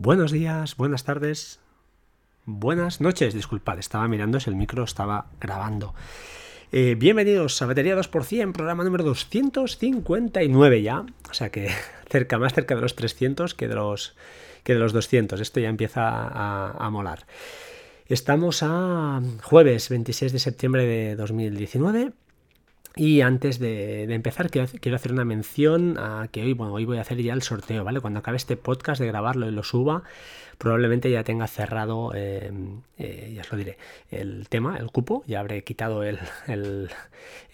Buenos días, buenas tardes, buenas noches. Disculpad, estaba mirando si el micro estaba grabando. Eh, bienvenidos a Batería 2%, programa número 259 ya. O sea que cerca, más cerca de los 300 que de los, que de los 200. Esto ya empieza a, a molar. Estamos a jueves 26 de septiembre de 2019 y antes de, empezar, quiero, hacer una mención a que hoy, bueno, hoy voy a hacer ya el sorteo, ¿vale? Cuando acabe este podcast de grabarlo y lo suba, probablemente ya tenga cerrado, eh, eh, ya os lo diré, el tema, el cupo, ya habré quitado el,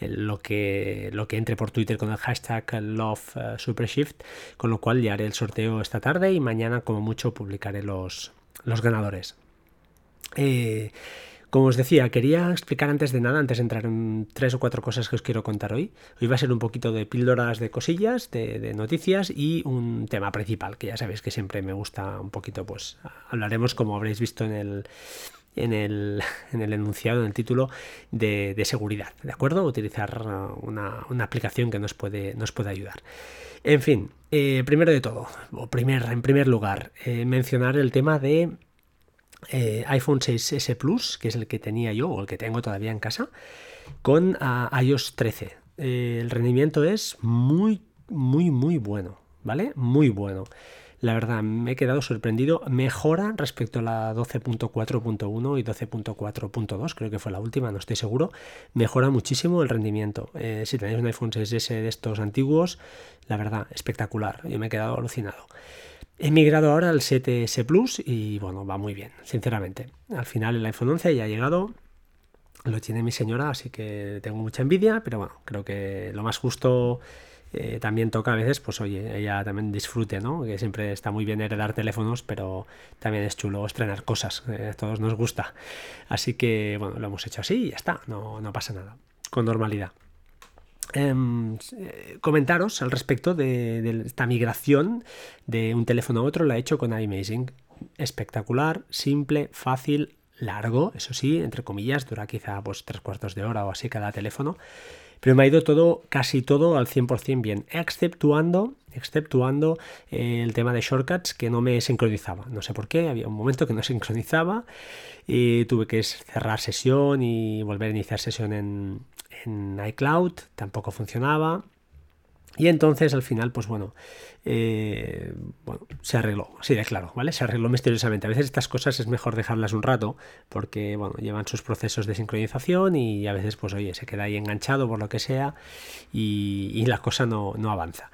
lo, que, lo que entre por Twitter con el hashtag Love eh, Supershift, con lo cual ya haré el sorteo esta tarde y mañana como mucho publicaré los, los ganadores. Eh, como os decía, quería explicar antes de nada, antes de entrar en tres o cuatro cosas que os quiero contar hoy. Hoy va a ser un poquito de píldoras de cosillas, de, noticias y un tema principal, que ya sabéis que siempre me gusta un poquito, pues hablaremos, como habréis visto en el, en el, en el enunciado, en el título, de, seguridad, ¿de acuerdo? Utilizar una, aplicación que nos puede, nos puede ayudar. En fin, eh, primero de todo, o primer, en primer lugar, eh, mencionar el tema de eh, iPhone 6S Plus, que es el que tenía yo o el que tengo todavía en casa, con ah, iOS 13. Eh, el rendimiento es muy, muy, muy bueno, ¿vale? Muy bueno. La verdad, me he quedado sorprendido. Mejora respecto a la 12.4.1 y 12.4.2, creo que fue la última, no estoy seguro. Mejora muchísimo el rendimiento. Eh, si tenéis un iPhone 6S de estos antiguos, la verdad, espectacular. Yo me he quedado alucinado. He migrado ahora al 7S Plus y bueno, va muy bien, sinceramente. Al final el iPhone 11 ya ha llegado, lo tiene mi señora, así que tengo mucha envidia, pero bueno, creo que lo más justo eh, también toca a veces, pues oye, ella también disfrute, ¿no? Que siempre está muy bien heredar teléfonos, pero también es chulo estrenar cosas, eh, a todos nos gusta. Así que bueno, lo hemos hecho así y ya está, no, no pasa nada, con normalidad. Em, eh, comentaros al respecto de, esta migración de un teléfono a otro, la he hecho con iMazing. Espectacular, simple, fácil, largo, eso sí, entre comillas, dura quizá pues tres cuartos de hora o así cada teléfono. Pero me ha ido todo, casi todo al 100% bien, exceptuando, exceptuando eh, el tema de shortcuts que no me sincronizaba. No sé por qué, había un momento que no sincronizaba y tuve que cerrar sesión y volver a iniciar sesión en, en iCloud, tampoco funcionaba. Y entonces al final, pues bueno, eh, bueno, se arregló, así de claro, ¿vale? Se arregló misteriosamente. A veces estas cosas es mejor dejarlas un rato porque, bueno, llevan sus procesos de sincronización y a veces, pues oye, se queda ahí enganchado por lo que sea y, la cosa no, no avanza.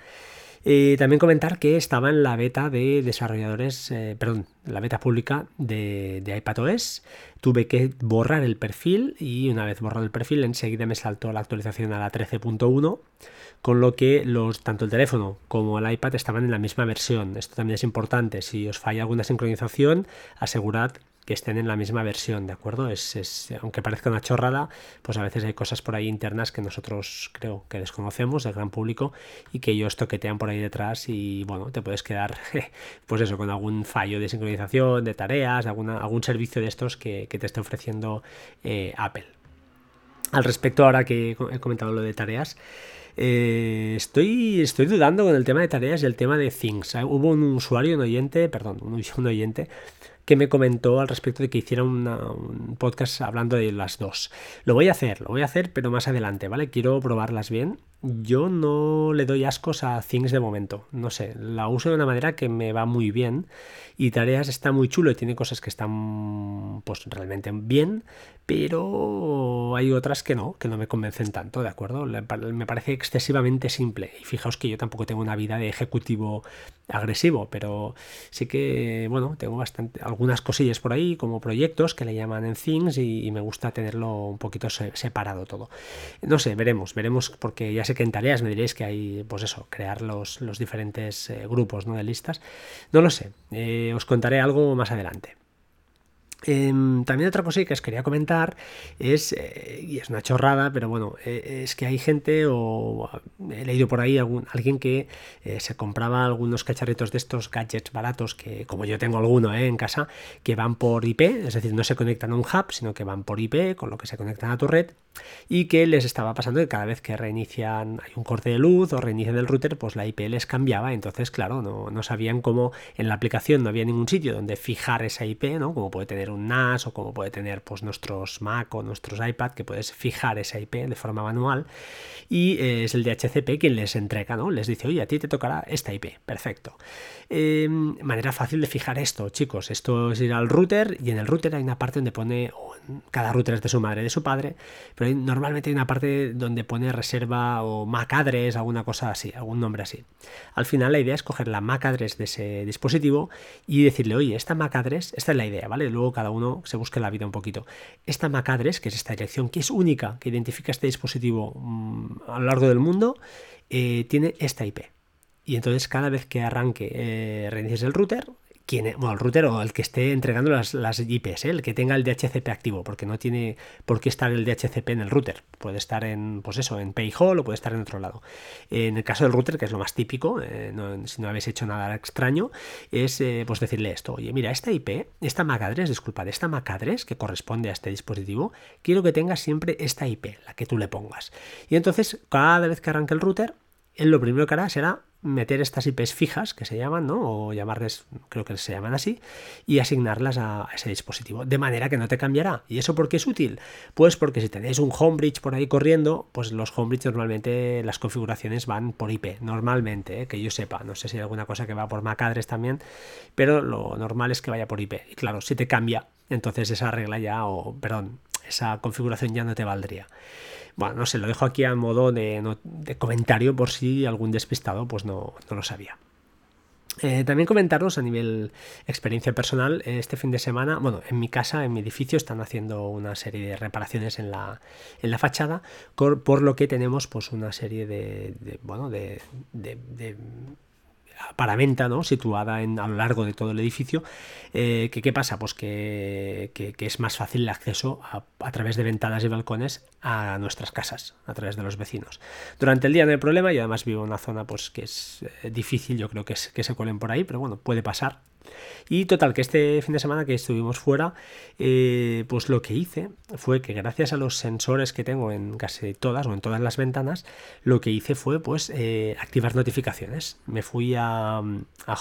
Eh, también comentar que estaba en la beta de desarrolladores, eh, perdón, la beta pública de, de iPadOS. Tuve que borrar el perfil y una vez borrado el perfil enseguida me saltó la actualización a la 13.1 con lo que los, tanto el teléfono como el iPad estaban en la misma versión. Esto también es importante. Si os falla alguna sincronización, asegurad que estén en la misma versión, ¿de acuerdo? Es, aunque parezca una chorrada, pues a veces hay cosas por ahí internas que nosotros creo que desconocemos del gran público y que ellos toquetean por ahí detrás y bueno, te puedes quedar pues eso, con algún fallo de sincronización, de tareas, alguna, algún servicio de estos que, te esté ofreciendo eh, Apple. Al respecto, ahora que he comentado lo de tareas, eh, estoy, estoy dudando con el tema de tareas y el tema de Things. Hubo un usuario, un oyente, perdón, un oyente que me comentó al respecto de que hiciera un podcast hablando de las dos. Lo voy a hacer, lo voy a hacer, pero más adelante, ¿vale? Quiero probarlas bien. Yo no le doy ascos a Things de momento, no sé, la uso de una manera que me va muy bien y Tareas está muy chulo y tiene cosas que están pues realmente bien, pero hay otras que no, que no me convencen tanto, ¿de acuerdo? Me parece excesivamente simple y fijaos que yo tampoco tengo una vida de ejecutivo agresivo, pero sí que, bueno, tengo bastante, algunas cosillas por ahí como proyectos que le llaman en Things y, me gusta tenerlo un poquito separado todo. No sé, veremos, veremos porque ya sé que en tareas me diréis que hay, pues eso, crear los, los diferentes eh, grupos ¿no? de listas. No lo sé, eh, os contaré algo más adelante. Em, también otra cosa que os quería comentar es, eh, y es una chorrada, pero bueno, eh, es que hay gente, o he leído por ahí alguien que eh, se compraba algunos cacharritos de estos gadgets baratos, que como yo tengo alguno en casa, que van por IP, es decir, no se conectan a un hub, sino que van por IP, con lo que se conectan a tu red, y que les estaba pasando que cada vez que reinician, hay un corte de luz o reinician el router, pues la IP les cambiaba, entonces claro, no, no sabían cómo en la aplicación no había ningún sitio donde fijar esa IP, ¿no? Como puede tener un NAS o como puede tener pues, nuestros Mac o nuestros iPad, que puedes fijar esa IP de forma manual y eh, es el DHCP quien les entrega, ¿no? Les dice, oye, a ti te tocará esta IP, perfecto. Em, manera fácil de fijar esto, chicos, esto es ir al router y en el router hay una parte donde pone, cada router es de su madre, de su padre, pero normalmente hay una parte donde pone reserva o MAC address, alguna cosa así, algún nombre así. Al final la idea es coger la MAC address de ese dispositivo y decirle, oye, esta MAC address, esta es la idea, ¿vale? Luego cada uno se busque la vida un poquito. Esta MAC address, que es esta dirección, que es única, que identifica este dispositivo mm, a lo largo del mundo, eh, tiene esta IP. Y entonces cada vez que arranque, eh, el router, bueno, el router o el que esté entregando las, IPs, ¿eh? el que tenga el DHCP activo, porque no tiene por qué estar el DHCP en el router. Puede estar en, pues eso, en Payhall o puede estar en otro lado. En el caso del router, que es lo más típico, eh, si no habéis hecho nada extraño, es eh, pues decirle esto, oye, mira, esta IP, esta MAC address, disculpad, esta MAC address que corresponde a este dispositivo, quiero que tenga siempre esta IP, la que tú le pongas. Y entonces, cada vez que arranque el router, él lo primero que hará será meter estas IPs fijas, que se llaman, ¿no? O llamarles, creo que se llaman así, y asignarlas a ese dispositivo, de manera que no te cambiará. ¿Y eso por qué es útil? Pues porque si tenéis un homebridge por ahí corriendo, pues los homebridge normalmente las configuraciones van por IP, normalmente, ¿eh? que yo sepa, no sé si hay alguna cosa que va por MAC address también, pero lo normal es que vaya por IP. Y claro, si te cambia, entonces esa regla ya, o perdón, esa configuración ya no te valdría. Bueno, no sé, lo dejo aquí a modo de, comentario por si algún despistado pues no, lo sabía. Eh, también comentaros a nivel experiencia personal, este fin de semana, bueno, en mi casa, en mi edificio, están haciendo una serie de reparaciones en la, en la fachada, por, lo que tenemos pues una serie de, bueno, de paramenta ¿no? situada en, a lo largo de todo el edificio. Eh, que, ¿Qué pasa? Pues que, es más fácil el acceso a, través de ventanas y balcones a nuestras casas, a través de los vecinos. Durante el día no hay problema, y además vivo en una zona pues, que es eh, difícil, yo creo que, es, que se cuelen por ahí, pero bueno, puede pasar y total, que este fin de semana que estuvimos fuera, eh, pues lo que hice fue que gracias a los sensores que tengo en casi todas o en todas las ventanas, lo que hice fue pues eh, activar notificaciones. Me fui a,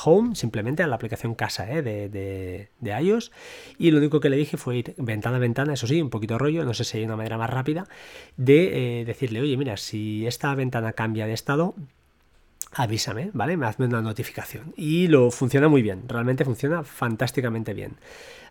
Home, simplemente a la aplicación casa eh, de, de, iOS, y lo único que le dije fue ir ventana a ventana, eso sí, un poquito rollo, no sé si hay una manera más rápida, de decirle, oye, mira, si esta ventana cambia de estado, avísame, ¿vale? Me hazme una notificación. Y lo funciona muy bien, realmente funciona fantásticamente bien.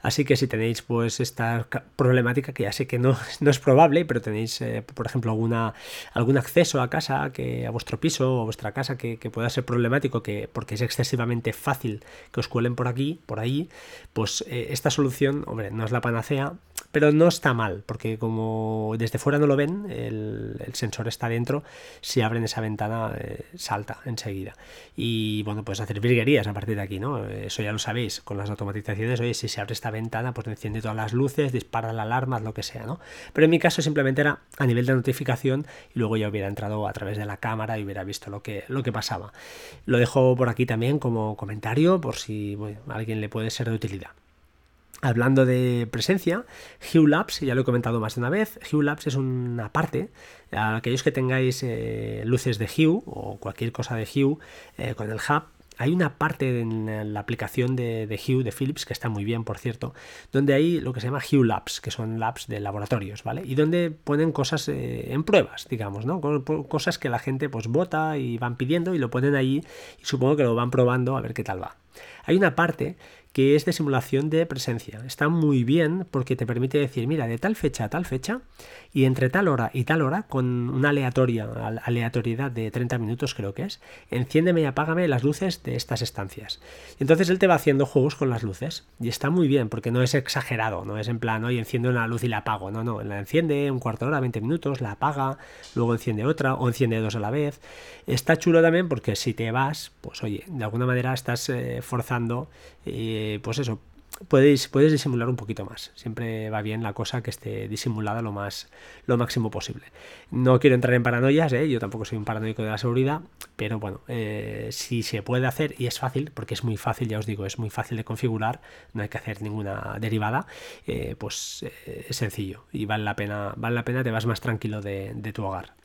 Así que si tenéis pues esta problemática, que ya sé que no, no es probable, pero tenéis, eh, por ejemplo, alguna, algún acceso a casa, que a vuestro piso o a vuestra casa que, pueda ser problemático, que, porque es excesivamente fácil que os cuelen por aquí, por ahí, pues eh, esta solución, hombre, no es la panacea, pero no está mal, porque como desde fuera no lo ven, el, sensor está dentro, si abren esa ventana eh, salta enseguida. Y bueno, puedes hacer virguerías a partir de aquí, ¿no? Eso ya lo sabéis, con las automatizaciones, oye, si se abre esta ventana, pues enciende todas las luces, dispara la alarma, lo que sea, ¿no? Pero en mi caso simplemente era a nivel de notificación y luego ya hubiera entrado a través de la cámara y hubiera visto lo que, lo que pasaba. Lo dejo por aquí también como comentario por si a alguien le puede ser de utilidad. Hablando de presencia, Hue Labs, ya lo he comentado más de una vez, Hue Labs es una parte, aquellos que tengáis eh, luces de Hue o cualquier cosa de Hue eh, con el hub, hay una parte en la aplicación de, Hue, de Philips, que está muy bien, por cierto, donde hay lo que se llama Hue Labs, que son labs de laboratorios, ¿vale? Y donde ponen cosas eh, en pruebas, digamos, ¿no? Cosas que la gente pues vota y van pidiendo y lo ponen ahí y supongo que lo van probando a ver qué tal va. Hay una parte que es de simulación de presencia. Está muy bien porque te permite decir, mira, de tal fecha a tal fecha y entre tal hora y tal hora, con una aleatoria, aleatoriedad de 30 minutos creo que es, enciéndeme y apágame las luces de estas estancias. Entonces él te va haciendo juegos con las luces y está muy bien porque no es exagerado, no es en plan, hoy enciende una luz y la apago, no, no, la enciende un cuarto de hora, 20 minutos, la apaga, luego enciende otra o enciende dos a la vez. Está chulo también porque si te vas, pues oye, de alguna manera estás eh, forzando, eh, pues eso, puedes, puedes disimular un poquito más. Siempre va bien la cosa que esté disimulada lo, más, lo máximo posible. No quiero entrar en paranoias, ¿eh? yo tampoco soy un paranoico de la seguridad, pero bueno, eh, si se puede hacer, y es fácil, porque es muy fácil, ya os digo, es muy fácil de configurar, no hay que hacer ninguna derivada, eh, pues es sencillo y vale la pena, vale la pena, te vas más tranquilo de tu hogar.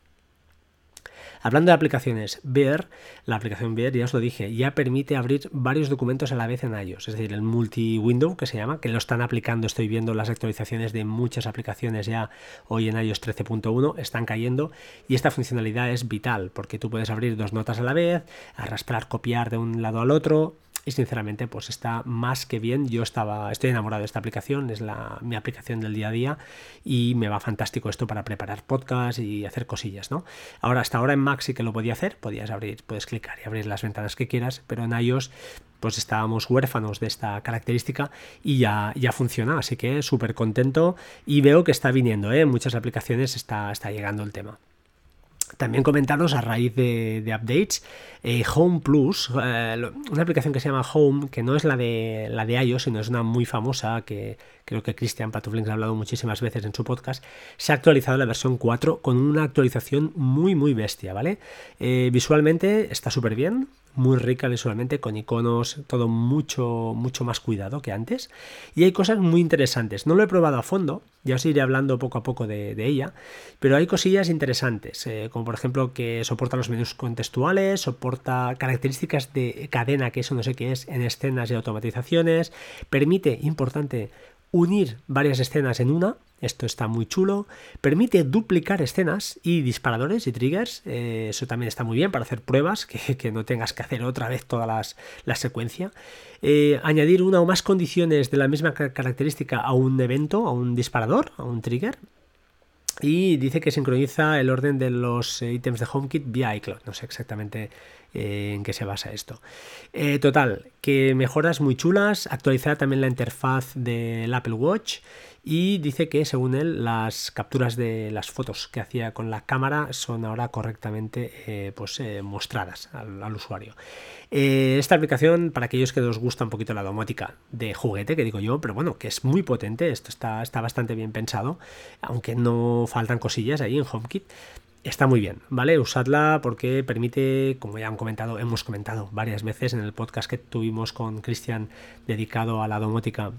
Hablando de aplicaciones, Bear, la aplicación Bear, ya os lo dije, ya permite abrir varios documentos a la vez en iOS, es decir, el multi-window que se llama, que lo están aplicando, estoy viendo las actualizaciones de muchas aplicaciones ya hoy en iOS 13.1, están cayendo y esta funcionalidad es vital porque tú puedes abrir dos notas a la vez, arrastrar, copiar de un lado al otro, y sinceramente pues está más que bien. Yo estaba, estoy enamorado de esta aplicación, es la, mi aplicación del día a día y me va fantástico esto para preparar podcast y hacer cosillas, ¿no? Ahora, hasta ahora en Mac sí que lo podía hacer, podías abrir, puedes clicar y abrir las ventanas que quieras, pero en iOS pues estábamos huérfanos de esta característica y ya, ya funciona, así que súper contento y veo que está viniendo, ¿eh? en muchas aplicaciones está, está llegando el tema. También comentaros a raíz de, updates eh, Home Plus, eh, una aplicación que se llama Home, que no es la de, la de iOS, sino es una muy famosa que creo que Christian Patuflinks ha hablado muchísimas veces en su podcast, se ha actualizado la versión 4 con una actualización muy muy bestia, ¿vale? Eh, visualmente está súper bien, muy rica visualmente, con iconos, todo mucho, mucho más cuidado que antes. Y hay cosas muy interesantes. No lo he probado a fondo, ya os iré hablando poco a poco de, ella, pero hay cosillas interesantes, eh, como por ejemplo que soporta los menús contextuales, soporta características de cadena, que eso no sé qué es, en escenas y automatizaciones, permite, importante, unir varias escenas en una, esto está muy chulo, permite duplicar escenas y disparadores y triggers, eh, eso también está muy bien para hacer pruebas, que, no tengas que hacer otra vez toda las, la secuencia, eh, añadir una o más condiciones de la misma característica a un evento, a un disparador, a un trigger, y dice que sincroniza el orden de los ítems de HomeKit vía iCloud. No sé exactamente eh, en qué se basa esto. Eh, total, que mejoras muy chulas, actualizar también la interfaz del Apple Watch y dice que según él las capturas de las fotos que hacía con la cámara son ahora correctamente eh, pues, mostradas al, usuario. esta aplicación, para aquellos que os gusta un poquito la domótica de juguete, que digo yo, pero bueno, que es muy potente, esto está, está bastante bien pensado, aunque no faltan cosillas ahí en HomeKit, está muy bien, ¿vale? Usadla porque permite, como ya han comentado, hemos comentado varias veces en el podcast que tuvimos con Cristian dedicado a la domótica.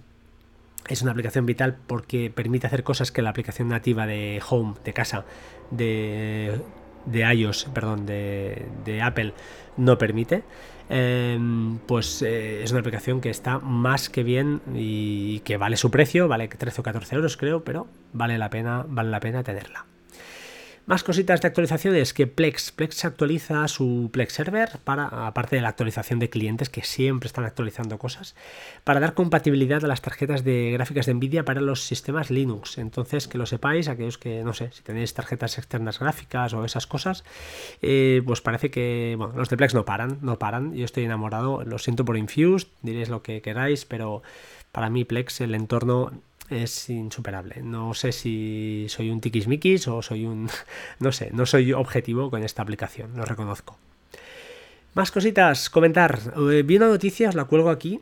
Es una aplicación vital porque permite hacer cosas que la aplicación nativa de Home, de casa, de, de iOS, perdón, de, de Apple, no permite. Em, pues eh, es una aplicación que está más que bien y que vale su precio, vale 13 o 14 euros creo, pero vale la pena, vale la pena tenerla. Más cositas de actualizaciones que Plex. Plex actualiza su Plex Server para, aparte de la actualización de clientes que siempre están actualizando cosas, para dar compatibilidad a las tarjetas de gráficas de Nvidia para los sistemas Linux. Entonces, que lo sepáis, aquellos que, no sé, si tenéis tarjetas externas gráficas o esas cosas, eh, pues parece que, bueno, los de Plex no paran, no paran. Yo estoy enamorado, lo siento por Infused, diréis lo que queráis, pero para mí Plex, el entorno es insuperable. No sé si soy un tiquismiquis o soy un... no sé, no soy objetivo con esta aplicación, lo reconozco. Más cositas, comentar. Eh, vi una noticia, la cuelgo aquí,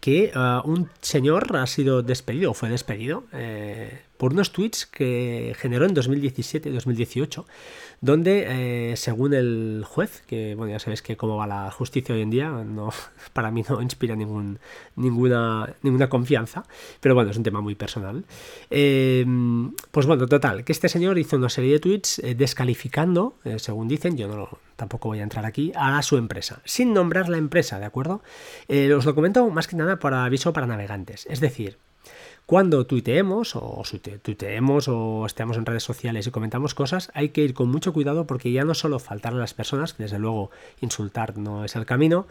que eh, un señor ha sido despedido o fue despedido eh, por unos tweets que generó en 2017 y 2018, donde, eh, según el juez, que bueno, ya sabéis que cómo va la justicia hoy en día, no, para mí no inspira ninguna, ninguna confianza, pero bueno, es un tema muy personal. Em, pues bueno, total, que este señor hizo una serie de tweets eh, descalificando, eh, según dicen, yo no tampoco voy a entrar aquí, a su empresa, sin nombrar la empresa, ¿de acuerdo? os lo comento más que nada por aviso para navegantes, es decir, cuando tuiteemos o tuiteemos o estemos en redes sociales y comentamos cosas, hay que ir con mucho cuidado porque ya no solo faltar a las personas, que desde luego insultar no es el camino,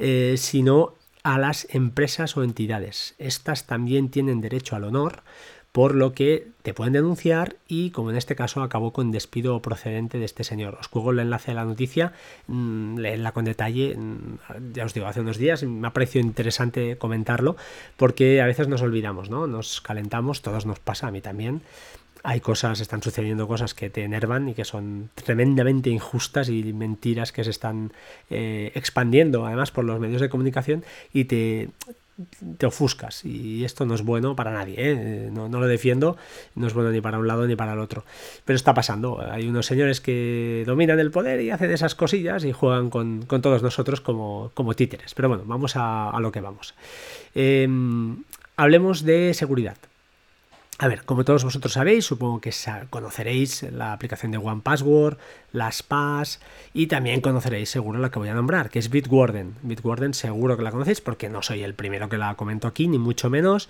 eh, sino a las empresas o entidades. Estas también tienen derecho al honor por lo que te pueden denunciar y como en este caso acabó con despido procedente de este señor. Os cuelgo el enlace de la noticia, mmm, leedla con detalle, mm, ya os digo, hace unos días me ha parecido interesante comentarlo porque a veces nos olvidamos, ¿no? Nos calentamos, todos nos pasa, a mí también. Hay cosas, están sucediendo cosas que te enervan y que son tremendamente injustas y mentiras que se están eh, expandiendo además por los medios de comunicación y te, te ofuscas y esto no es bueno para nadie, ¿eh? no, lo defiendo, no es bueno ni para un lado ni para el otro, pero está pasando, hay unos señores que dominan el poder y hacen esas cosillas y juegan con, todos nosotros como, como, títeres, pero bueno, vamos a, lo que vamos. Em, hablemos de seguridad. A ver, como todos vosotros sabéis, supongo que conoceréis la aplicación de One Password, las PAS y también conoceréis seguro la que voy a nombrar, que es Bitwarden. Bitwarden seguro que la conocéis porque no soy el primero que la comento aquí, ni mucho menos.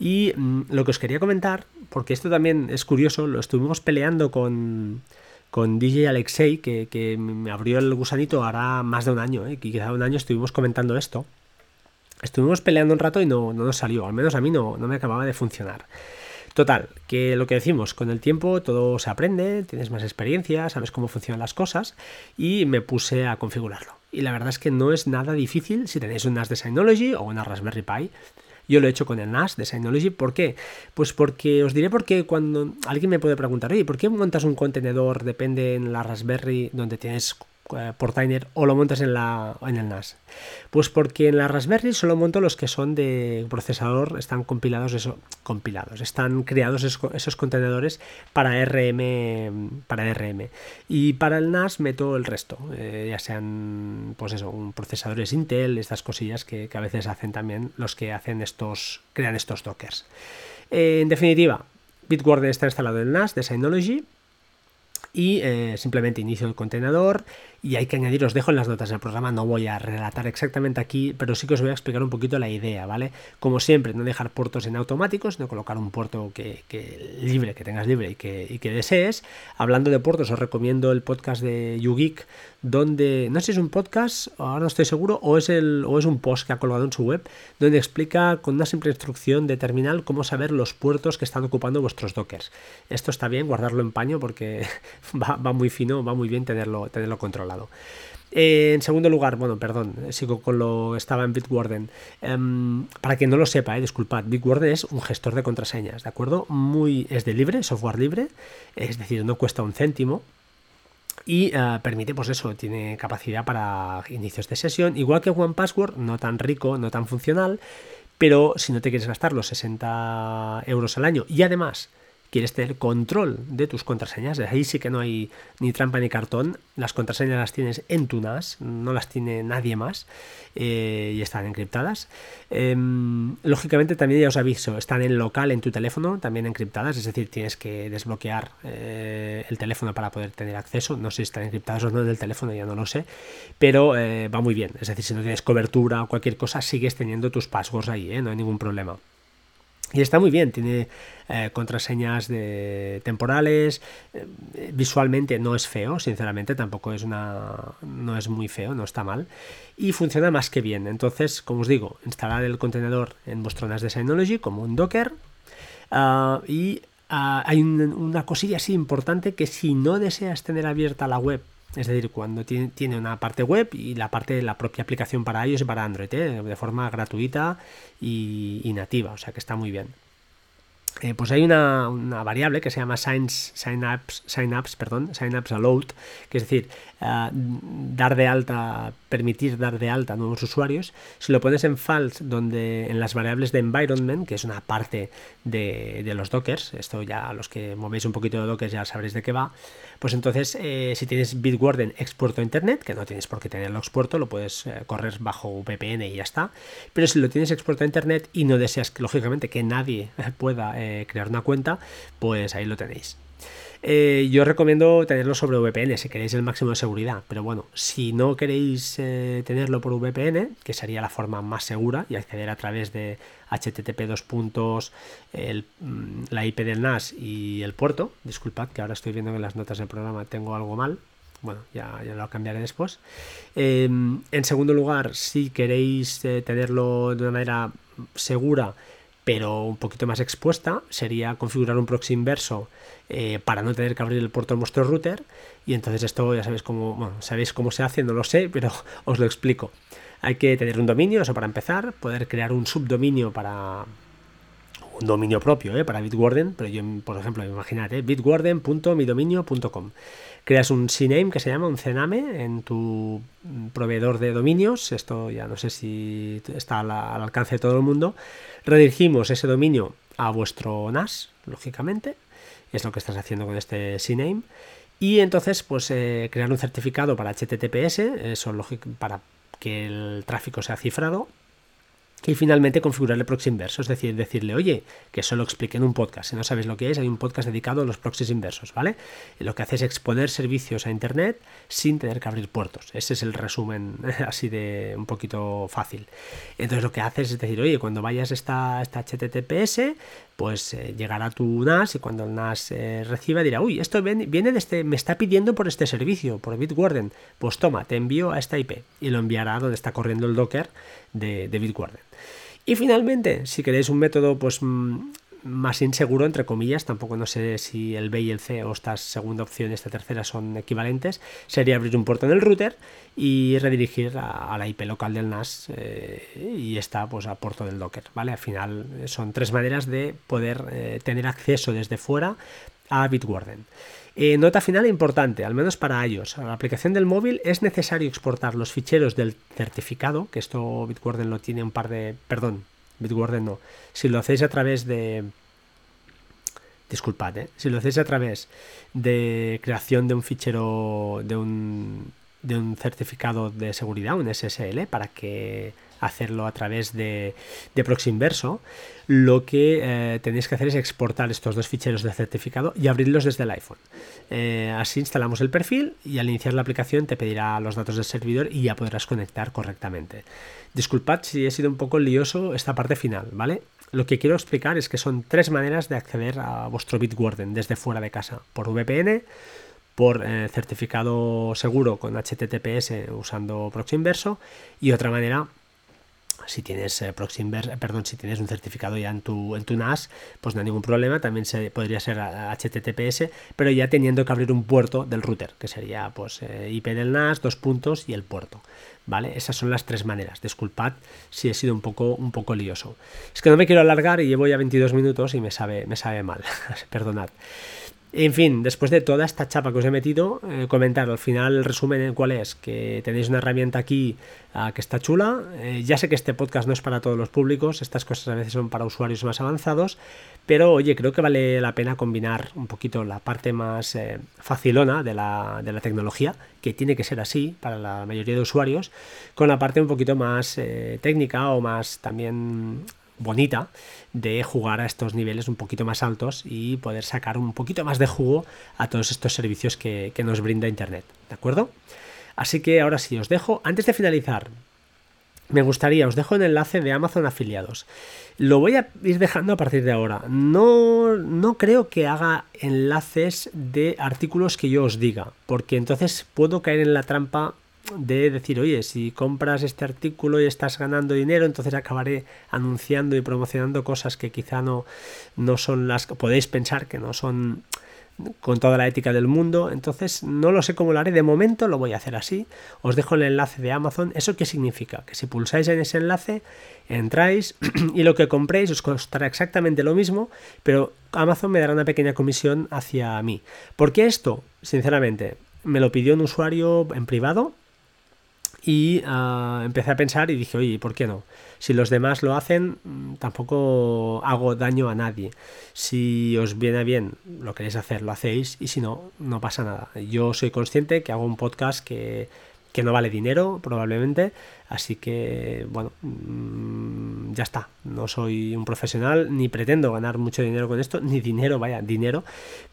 Y mm, lo que os quería comentar, porque esto también es curioso, lo estuvimos peleando con, con DJ Alexei, que, me abrió el gusanito hará más de un año, ¿eh? quizá un año estuvimos comentando esto. Estuvimos peleando un rato y no, no nos salió, al menos a mí no, no me acababa de funcionar. Total, que lo que decimos, con el tiempo todo se aprende, tienes más experiencia, sabes cómo funcionan las cosas y me puse a configurarlo. Y la verdad es que no es nada difícil si tenéis un NAS de Synology o una Raspberry Pi. Yo lo he hecho con el NAS de Synology. ¿Por qué? Pues porque os diré por qué cuando alguien me puede preguntar, oye, ¿por qué montas un contenedor, depende en la Raspberry, donde tienes Portainer o lo montas en, la, en el NAS? Pues porque en la Raspberry solo monto los que son de procesador, están compilados, eso, compilados, están creados esos, contenedores para RM, para RM. Y para el NAS meto el resto, eh, ya sean, pues eso, procesadores Intel, estas cosillas que, a veces hacen también los que hacen estos, crean estos dockers. Eh, en definitiva, Bitwarden está instalado en el NAS de Synology y simplemente inicio el contenedor y hay que añadir, os dejo en las notas del programa, no voy a relatar exactamente aquí, pero sí que os voy a explicar un poquito la idea, ¿vale? Como siempre, no dejar puertos en automáticos, no colocar un puerto que, libre, que tengas libre y que, que, desees. Hablando de puertos, os recomiendo el podcast de YouGeek, donde, no sé si es un podcast, ahora no estoy seguro, o es, el, o es un post que ha colgado en su web, donde explica con una simple instrucción de terminal cómo saber los puertos que están ocupando vuestros dockers. Esto está bien, guardarlo en paño porque va, va muy fino, va muy bien tenerlo, tenerlo controlado. Eh, en segundo lugar, bueno, perdón, sigo con lo estaba en Bitwarden. Em, para quien no lo sepa, eh, disculpad, Bitwarden es un gestor de contraseñas, ¿de acuerdo? Muy, es de libre, software libre, es decir, no cuesta un céntimo. Y eh, permite, pues eso, tiene capacidad para inicios de sesión, igual que OnePassword, no tan rico, no tan funcional, pero si no te quieres gastar los 60 euros al año y además quieres tener control de tus contraseñas, ahí sí que no hay ni trampa ni cartón, las contraseñas las tienes en tu NAS, no las tiene nadie más eh, y están encriptadas. Em, lógicamente también ya os aviso, están en local en tu teléfono, también encriptadas, es decir, tienes que desbloquear eh, el teléfono para poder tener acceso, no sé si están encriptadas o no del teléfono, ya no lo sé, pero eh, va muy bien, es decir, si no tienes cobertura o cualquier cosa, sigues teniendo tus passwords ahí, no hay ningún problema. Y está muy bien, tiene eh, contraseñas de temporales, eh, visualmente no es feo, sinceramente, tampoco es una no es muy feo, no está mal y funciona más que bien. Entonces, como os digo, instalar el contenedor en vuestro NAS de Synology como un Docker ah, y ah, hay una cosilla así importante que si no deseas tener abierta la web es decir, cuando tiene, una parte web y la parte de la propia aplicación para iOS y para Android, ¿eh? de forma gratuita y, nativa, o sea que está muy bien. Eh, pues hay una, variable que se llama signs, signups, perdón, signups allowed, que es decir, dar de alta, permitir dar de alta a nuevos usuarios. Si lo pones en false, donde en las variables de environment, que es una parte de, los dockers, esto ya los que movéis un poquito de dockers ya sabréis de qué va, pues entonces eh, si tienes Bitwarden expuerto a internet, que no tienes por qué tenerlo expuerto, lo puedes eh, correr bajo VPN y ya está, pero si lo tienes expuerto a internet y no deseas lógicamente que nadie pueda eh, crear una cuenta, pues ahí lo tenéis. Eh, yo recomiendo tenerlo sobre VPN si queréis el máximo de seguridad, pero bueno, si no queréis eh, tenerlo por VPN, que sería la forma más segura y acceder a través de HTTP dos puntos, mm, la IP del NAS y el puerto, disculpad que ahora estoy viendo que en las notas del programa tengo algo mal, bueno, ya, ya, lo cambiaré después. Em, en segundo lugar, si queréis eh, tenerlo de una manera segura, pero un poquito más expuesta, sería configurar un proxy inverso eh, para no tener que abrir el puerto en vuestro router. Y entonces esto ya sabéis cómo, sabéis cómo se hace, no lo sé, pero os lo explico. Hay que tener un dominio, eso para empezar, poder crear un subdominio para un dominio propio ¿eh? para Bitwarden, pero yo, por ejemplo, imagínate, bitwarden.midominio.com. Creas un CNAME que se llama un CNAME en tu proveedor de dominios, esto ya no sé si está al, alcance de todo el mundo. Redirigimos ese dominio a vuestro NAS, lógicamente, es lo que estás haciendo con este CNAME. Y entonces, pues eh, crear un certificado para HTTPS, eso para que el tráfico sea cifrado, y finalmente configurar el proxy inverso, es decir, decirle, oye, que eso lo en un podcast. Si no sabes lo que es, hay un podcast dedicado a los proxies inversos, ¿vale? lo que hace es exponer servicios a Internet sin tener que abrir puertos. Ese es el resumen así de un poquito fácil. Entonces lo que haces es decir, oye, cuando vayas a esta, esta HTTPS, pues eh, llegará tu NAS y cuando el NAS eh, reciba dirá, uy, esto viene, de este, me está pidiendo por este servicio, por Bitwarden. Pues toma, te envío a esta IP y lo enviará donde está corriendo el Docker de, de Bitwarden. Y finalmente, si queréis un método pues mm, más inseguro, entre comillas, tampoco no sé si el B y el C o esta segunda opción esta tercera son equivalentes, sería abrir un puerto en el router y redirigir a, la IP local del NAS eh, y está pues a puerto del Docker, ¿vale? Al final son tres maneras de poder eh, tener acceso desde fuera a Bitwarden. Eh, nota final importante, al menos para ellos. A la aplicación del móvil es necesario exportar los ficheros del certificado, que esto Bitwarden lo tiene un par de... Perdón, Bitwarden no. Si lo hacéis a través de... Disculpad, ¿eh? si lo hacéis a través de creación de un fichero, de un, de un certificado de seguridad, un SSL, para que hacerlo a través de, de Proxy Inverso, lo que eh, tenéis que hacer es exportar estos dos ficheros de certificado y abrirlos desde el iPhone. Eh, así instalamos el perfil y al iniciar la aplicación te pedirá los datos del servidor y ya podrás conectar correctamente. Disculpad si he sido un poco lioso esta parte final, ¿vale? Lo que quiero explicar es que son tres maneras de acceder a vuestro Bitwarden desde fuera de casa, por VPN, por eh, certificado seguro con HTTPS usando proxy inverso y otra manera si tienes eh, perdón, si tienes un certificado ya en tu, en tu NAS, pues no hay ningún problema, también se, podría ser HTTPS, pero ya teniendo que abrir un puerto del router, que sería pues eh, IP del NAS, dos puntos y el puerto. ¿Vale? Esas son las tres maneras. Disculpad si he sido un poco, un poco lioso. Es que no me quiero alargar y llevo ya 22 minutos y me sabe, me sabe mal. Perdonad. En fin, después de toda esta chapa que os he metido, eh, comentar al final el resumen cuál es, que tenéis una herramienta aquí ah, que está chula. Eh, ya sé que este podcast no es para todos los públicos, estas cosas a veces son para usuarios más avanzados, pero oye, creo que vale la pena combinar un poquito la parte más eh, facilona de la, de la, tecnología, que tiene que ser así para la mayoría de usuarios, con la parte un poquito más técnica o más también bonita de jugar a estos niveles un poquito más altos y poder sacar un poquito más de jugo a todos estos servicios que, nos brinda Internet. ¿De acuerdo? Así que ahora sí, os dejo. Antes de finalizar, me gustaría, os dejo el enlace de Amazon afiliados. Lo voy a ir dejando a partir de ahora. No, no creo que haga enlaces de artículos que yo os diga, porque entonces puedo caer en la trampa de decir, oye, si compras este artículo y estás ganando dinero, entonces acabaré anunciando y promocionando cosas que quizá no, no son las que podéis pensar que no son con toda la ética del mundo. Entonces no lo sé cómo lo haré. De momento lo voy a hacer así. Os dejo el enlace de Amazon. ¿Eso qué significa? Que si pulsáis en ese enlace, entráis y lo que compréis os costará exactamente lo mismo, pero Amazon me dará una pequeña comisión hacia mí. ¿Por qué esto? Sinceramente, me lo pidió un usuario en privado y ah, empecé a pensar y dije, oye, ¿por qué no? Si los demás lo hacen, mm, tampoco hago daño a nadie. Si os viene bien, lo queréis hacer, lo hacéis, y si no, no pasa nada. Yo soy consciente que hago un podcast que que no vale dinero probablemente, así que bueno, mm, ya está, no soy un profesional ni pretendo ganar mucho dinero con esto, ni dinero, vaya, dinero,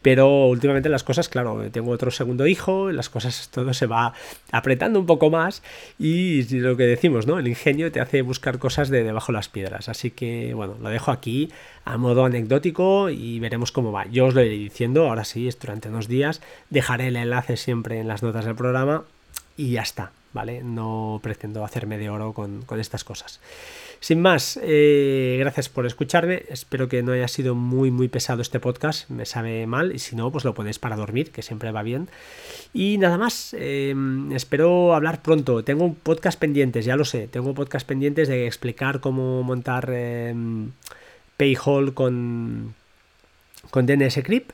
pero últimamente las cosas, claro, tengo otro segundo hijo, las cosas, todo se va apretando un poco más. Y lo que decimos, ¿no? El ingenio te hace buscar cosas de debajo de las piedras, así que bueno, lo dejo aquí a modo anecdótico y veremos cómo va. Yo os lo iré diciendo, ahora sí, es durante unos días, dejaré el enlace siempre en las notas del programa y ya está, ¿vale? No pretendo hacerme de oro con, estas cosas. Sin más, eh, gracias por escucharme. Espero que no haya sido muy, muy pesado este podcast. Me sabe mal y si no, pues lo ponéis para dormir, que siempre va bien. Y nada más, em, espero hablar pronto. Tengo un podcast pendientes, ya lo sé. Tengo podcast pendientes de explicar cómo montar... Em, Payhall con, con DNS Crypt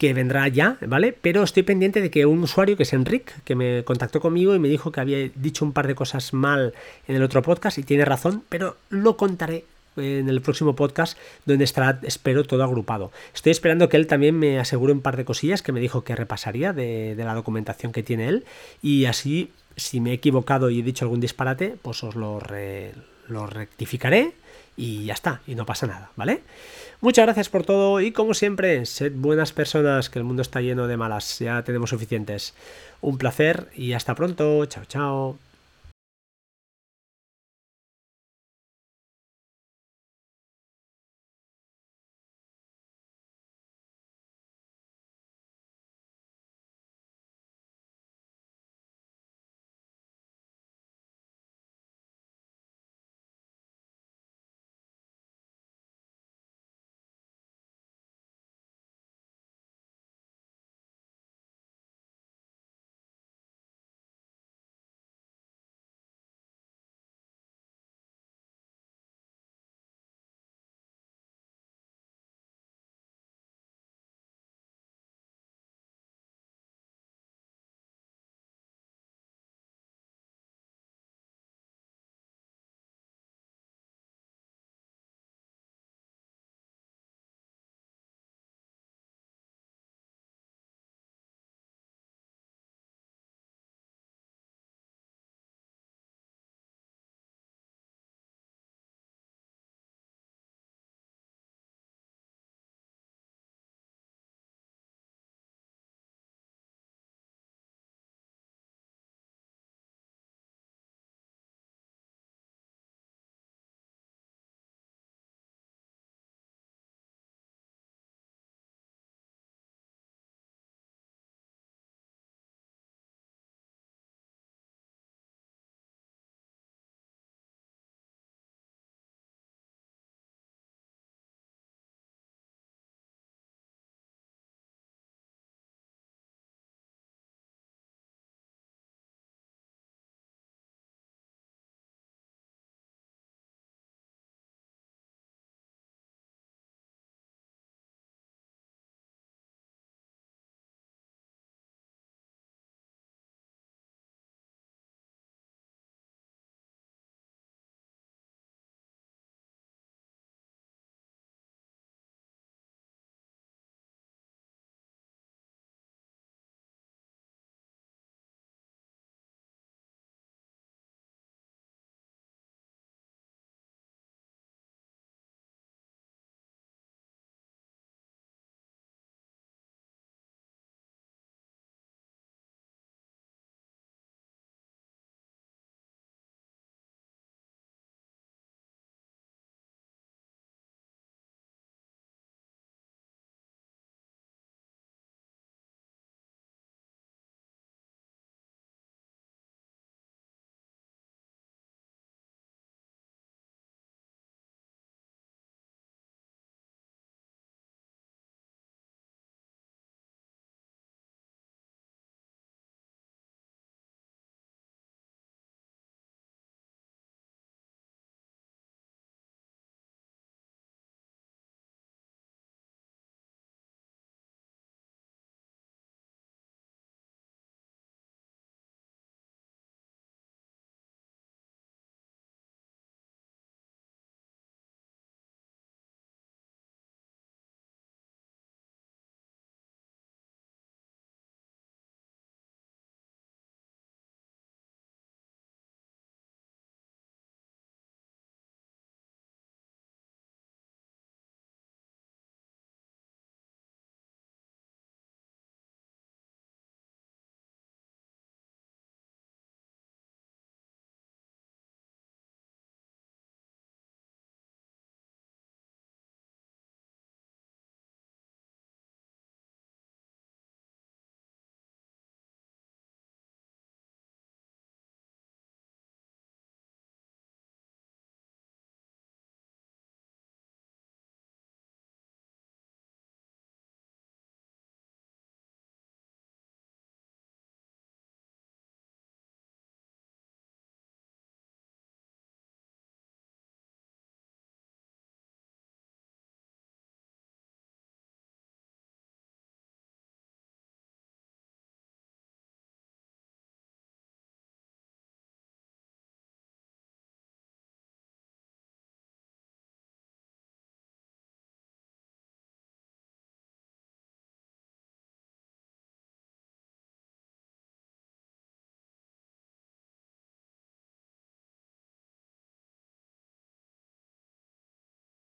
que vendrá ya, ¿vale? Pero estoy pendiente de que un usuario, que es Enric, que me contactó conmigo y me dijo que había dicho un par de cosas mal en el otro podcast y tiene razón, pero lo contaré en el próximo podcast donde estará, espero, todo agrupado. Estoy esperando que él también me asegure un par de cosillas que me dijo que repasaría de, la documentación que tiene él y así, si me he equivocado y he dicho algún disparate, pues os lo, lo rectificaré y ya está, y no pasa nada, ¿vale? Muchas gracias por todo y como siempre, sed buenas personas, que el mundo está lleno de malas, ya tenemos suficientes. Un placer y hasta pronto, chao, chao.